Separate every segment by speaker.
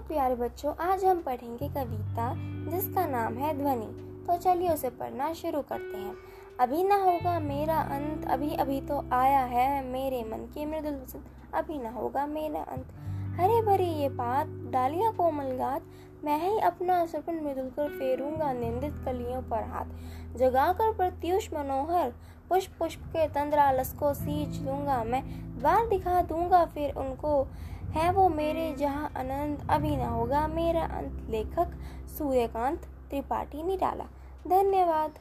Speaker 1: प्यारे बच्चों, आज हम पढ़ेंगे कविता जिसका नाम है ध्वनि। तो चलिए उसे पढ़ना शुरू करते हैं। अभी ना होगा मेरा अंत, अभी अभी तो आया है मेरे मन की मृदुल अभी ना होगा मेरा अंत। हरे भरी ये पात, डालिया कोमल गात, मैं ही अपना सपन मृदुल कर फेरूँगा निंदित कलियों पर हाथ। जगाकर प्रत्युष मनोहर पुष्प पुष्प के तंद्रालस को सींच लूँगा मैं, द्वार दिखा दूँगा फिर उनको। है वो मेरे जहाँ आनंद, अभी न होगा मेरा अंत। लेखक सूर्यकांत त्रिपाठी निराला धन्यवाद।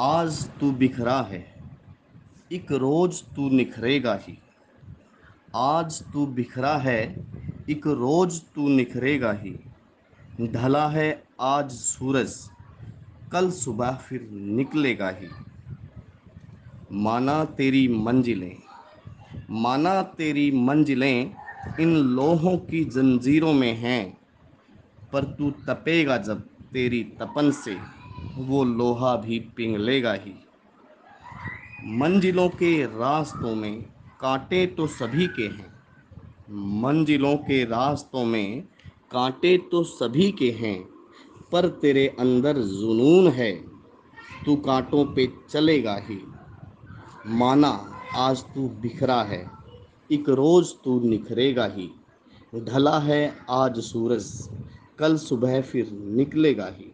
Speaker 2: आज तू बिखरा है। एक रोज तू निखरेगा ही। आज तू बिखरा है, एक रोज तू निखरेगा ही। ढला है आज सूरज, कल सुबह फिर निकलेगा ही। माना तेरी मंजिलें, माना तेरी मंजिलें इन लोहों की जंजीरों में हैं, पर तू तपेगा जब तेरी तपन से, वो लोहा भी पिघलेगा ही। मंजिलों के रास्तों में कांटे तो सभी के हैं। मंजिलों के रास्तों में कांटे तो सभी के हैं, पर तेरे अंदर जुनून है। तू कांटों पे चलेगा ही। माना आज तू बिखरा है, एक रोज तू निखरेगा ही। ढला है आज सूरज, कल सुबह फिर निकलेगा ही।